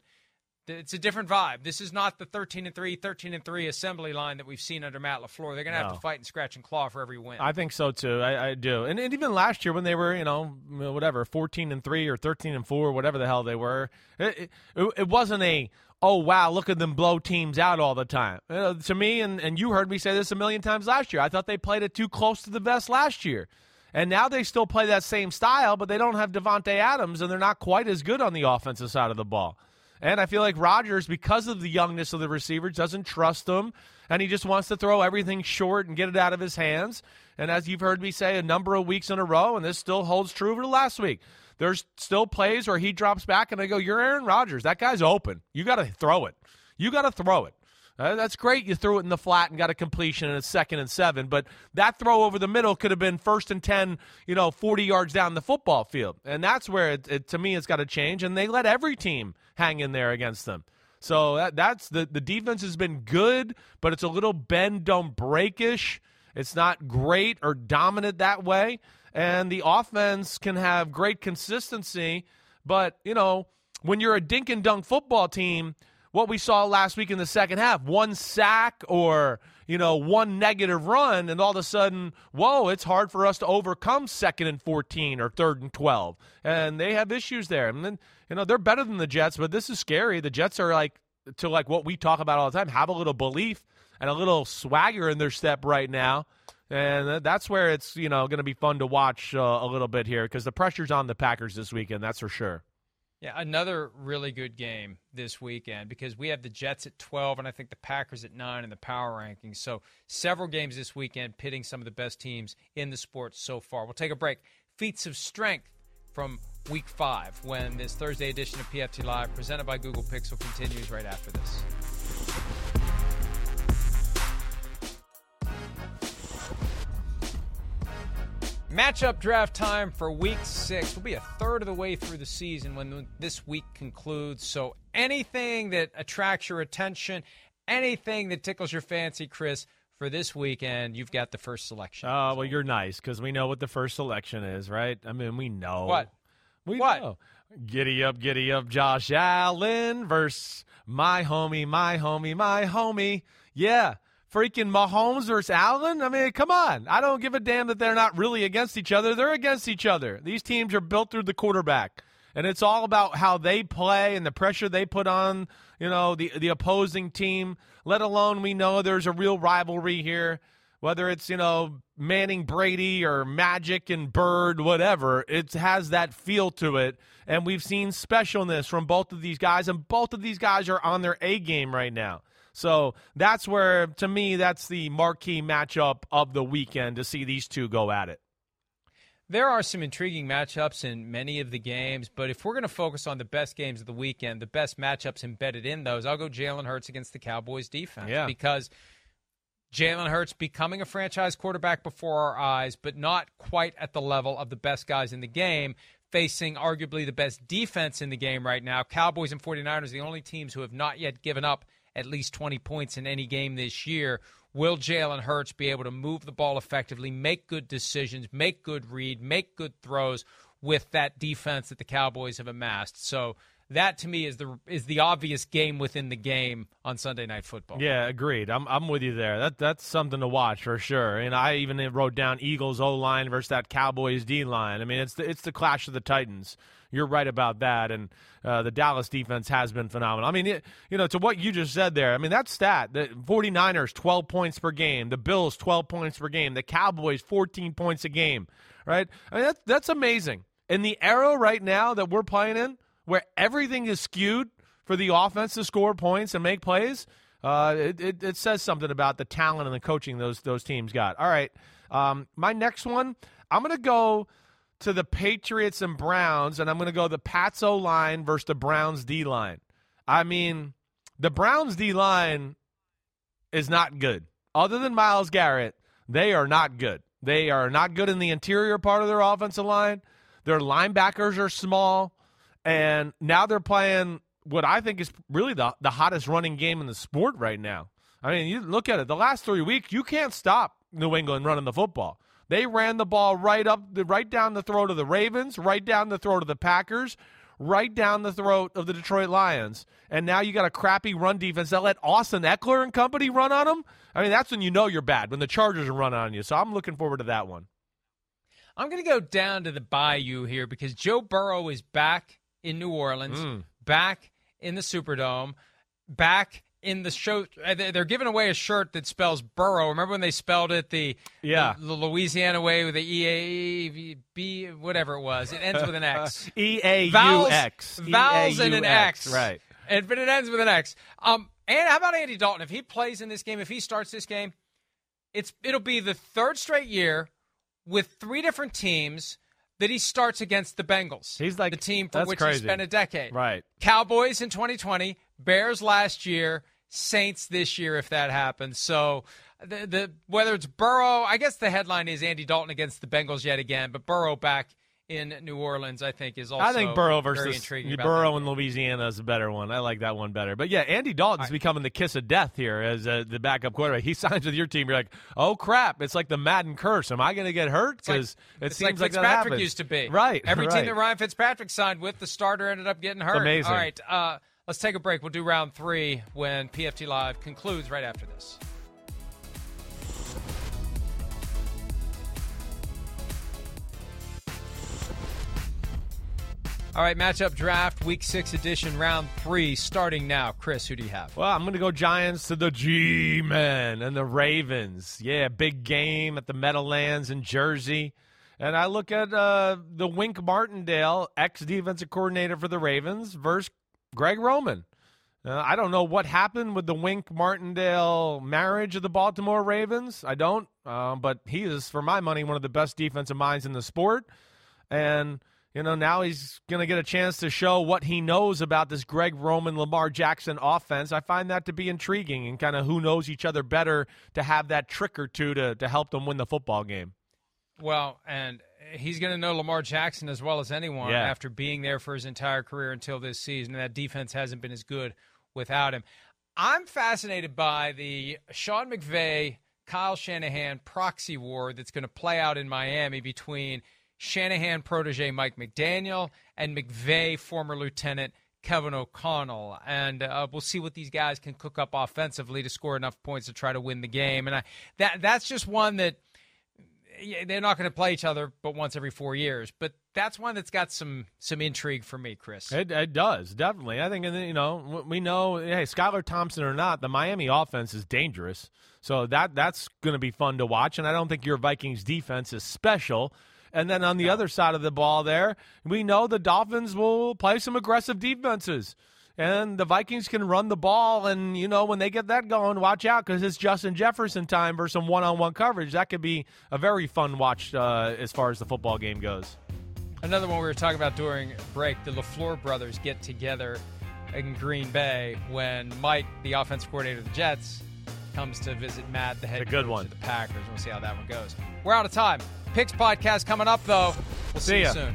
it's a different vibe. This is not the 13 and 3, 13 and 3 assembly line that we've seen under Matt LaFleur. They're going to no. have to fight and scratch and claw for every win. I think so too. I, I do. And, and, even last year when they were, you know, whatever, 14 and 3 or 13 and 4, whatever the hell they were, it, it, it wasn't a oh wow, look at them blow teams out all the time. Uh, to me, and, and you heard me say this a million times last year, I thought they played it too close to the vest last year. And now they still play that same style, but they don't have Davante Adams, and they're not quite as good on the offensive side of the ball. And I feel like Rodgers, because of the youngness of the receivers, doesn't trust them, and he just wants to throw everything short and get it out of his hands. And as you've heard me say a number of weeks in a row, and this still holds true for last week, there's still plays where he drops back, and I go, "You're Aaron Rodgers. That guy's open. You got to throw it. You got to throw it." Uh, that's great. You threw it in the flat and got a completion in a second and seven, but that throw over the middle could have been first and 10, you know, 40 yards down the football field. And that's where, it, it, to me, it's got to change. And they let every team hang in there against them. So that, that's the, the defense has been good, but it's a little bend, don't breakish. It's not great or dominant that way. And the offense can have great consistency, but, you know, when you're a dink and dunk football team – what we saw last week in the second half. One sack or you know one negative run and all of a sudden whoa it's hard for us to overcome second and 14 or third and 12 and they have issues there. And then you know they're better than the jets but this is scary. The jets are like to like what we talk about all the time have a little belief and a little swagger in their step right now. And that's where it's you know going to be fun to watch uh, a little bit here because the pressure's on the packers this weekend that's for sure yeah, another really good game this weekend because we have the Jets at 12 and I think the Packers at 9 in the power rankings. So, several games this weekend pitting some of the best teams in the sport so far. We'll take a break. Feats of strength from week 5 when this Thursday edition of PFT Live presented by Google Pixel continues right after this. Matchup draft time for week six. We'll be a third of the way through the season when this week concludes. So anything that attracts your attention, anything that tickles your fancy, Chris, for this weekend, you've got the first selection. Oh well, you're nice because we know what the first selection is, right? I mean, we know What? We What? know. Giddy up, giddy up, Josh Allen versus my homie, my homie, my homie. Yeah, freaking Mahomes versus Allen. I mean, come on. I don't give a damn that they're not really against each other. They're against each other. These teams are built through the quarterback, and it's all about how they play and the pressure they put on, you know, the the opposing team. Let alone we know there's a real rivalry here whether it's you know Manning Brady or Magic and Bird, whatever, it has that feel to it. And we've seen specialness from both of these guys, and both of these guys are on their A game right now. So that's where, to me, that's the marquee matchup of the weekend to see these two go at it. There are some intriguing matchups in many of the games, but if we're going to focus on the best games of the weekend, the best matchups embedded in those, I'll go Jalen Hurts against the Cowboys defense. Yeah. Because Jalen Hurts becoming a franchise quarterback before our eyes, but not quite at the level of the best guys in the game, facing arguably the best defense in the game right now. Cowboys and 49ers, the only teams who have not yet given up at least 20 points in any game this year. Will Jalen Hurts be able to move the ball effectively, make good decisions, make good read, make good throws with that defense that the Cowboys have amassed? So that to me is the is the obvious game within the game on Sunday Night Football. Yeah, agreed. I'm I'm with you there. That that's something to watch for sure. And I even wrote down Eagles O line versus that Cowboys D line. I mean, it's the it's the clash of the Titans. You're right about that, and uh, the Dallas defense has been phenomenal. I mean, it, you know, to what you just said there. I mean, that stat: the 49ers 12 points per game, the Bills 12 points per game, the Cowboys 14 points a game. Right? I mean, that's that's amazing. In the era right now that we're playing in, where everything is skewed for the offense to score points and make plays, uh, it, it, it says something about the talent and the coaching those those teams got. All right, um, my next one, I'm going to go to the Patriots and Browns, and I'm going to go the Pats O line versus the Browns D line. I mean, the Browns D line is not good. Other than Myles Garrett, they are not good. They are not good in the interior part of their offensive line. Their linebackers are small, and now they're playing what I think is really the the hottest running game in the sport right now. I mean, you look at it. The last three weeks, you can't stop New England running the football. They ran the ball right up, the, right down the throat of the Ravens, right down the throat of the Packers, right down the throat of the Detroit Lions. And now you got a crappy run defense that let Austin Ekeler and company run on them. I mean, that's when you know you're bad when the Chargers are running on you. So I'm looking forward to that one. I'm going to go down to the bayou here because Joe Burrow is back in New Orleans, Mm. back in the Superdome, back in the show. uh, they- They're giving away a shirt that spells Burrow. Remember when they spelled it the Yeah. the, the Louisiana way with the E A V B whatever it was. It ends with an X. E A U X. vowels and an X. right. And but it ends with an X. Um, and how about Andy Dalton? If he plays in this game, if he starts this game, it's it'll be the third straight year with three different teams that he starts against the Bengals. He's like the team for which crazy. he spent a decade. Right. Cowboys in 2020, Bears last year, Saints this year if that happens. So the the whether it's Burrow, I guess the headline is Andy Dalton against the Bengals yet again, but Burrow back in New Orleans, I think is also I think Burrow very versus intriguing. Burrow in Louisiana is a better one. I like that one better. But yeah, Andy Dalton's becoming the kiss of death here as uh, the backup quarterback. He signs with your team. You're like, oh crap! It's like the Madden curse. Am I going to get hurt? It's like- Because it seems like that Fitzpatrick used to be. Right. Every right. team that Ryan Fitzpatrick signed with, the starter ended up getting hurt. amazing. All right, uh, let's take a break. We'll do round three when PFT Live concludes right after this. All right, matchup draft, week six edition, round three, starting now. Chris, who do you have? Well, I'm going to go Giants to the G men and the Ravens. Yeah, big game at the Meadowlands in Jersey. And I look at uh, the Wink Martindale, ex defensive coordinator for the Ravens, versus Greg Roman. Uh, I don't know what happened with the Wink Martindale marriage of the Baltimore Ravens. I don't. Um, but he is, for my money, one of the best defensive minds in the sport. And, you know, now he's going to get a chance to show what he knows about this Greg Roman Lamar Jackson offense. I find that to be intriguing and kind of who knows each other better to have that trick or two to, to help them win the football game. Well, and he's going to know Lamar Jackson as well as anyone Yeah. after being there for his entire career until this season. And that defense hasn't been as good without him. I'm fascinated by the Sean McVay Kyle Shanahan proxy war that's going to play out in Miami between Shanahan protege Mike McDaniel and McVay former lieutenant Kevin O'Connell, and uh, we'll see what these guys can cook up offensively to score enough points to try to win the game. And I, that that's just one that they're not going to play each other but once every four years. But that's one that's got some some intrigue for me, Chris. It, it does definitely. I think you know we know. Hey, Skylar Thompson or not, the Miami offense is dangerous. So that that's going to be fun to watch. And I don't think your Vikings defense is special. And then on the other side of the ball, there, we know the Dolphins will play some aggressive defenses. And the Vikings can run the ball. And, you know, when they get that going, watch out because it's Justin Jefferson time versus some one on one coverage. That could be a very fun watch uh, as far as the football game goes. Another one we were talking about during break the LaFleur brothers get together in Green Bay when Mike, the offense coordinator of the Jets, comes to visit Matt, the head a good one. of the Packers. We'll see how that one goes. We're out of time. Picks podcast coming up, though. We'll see, see you soon.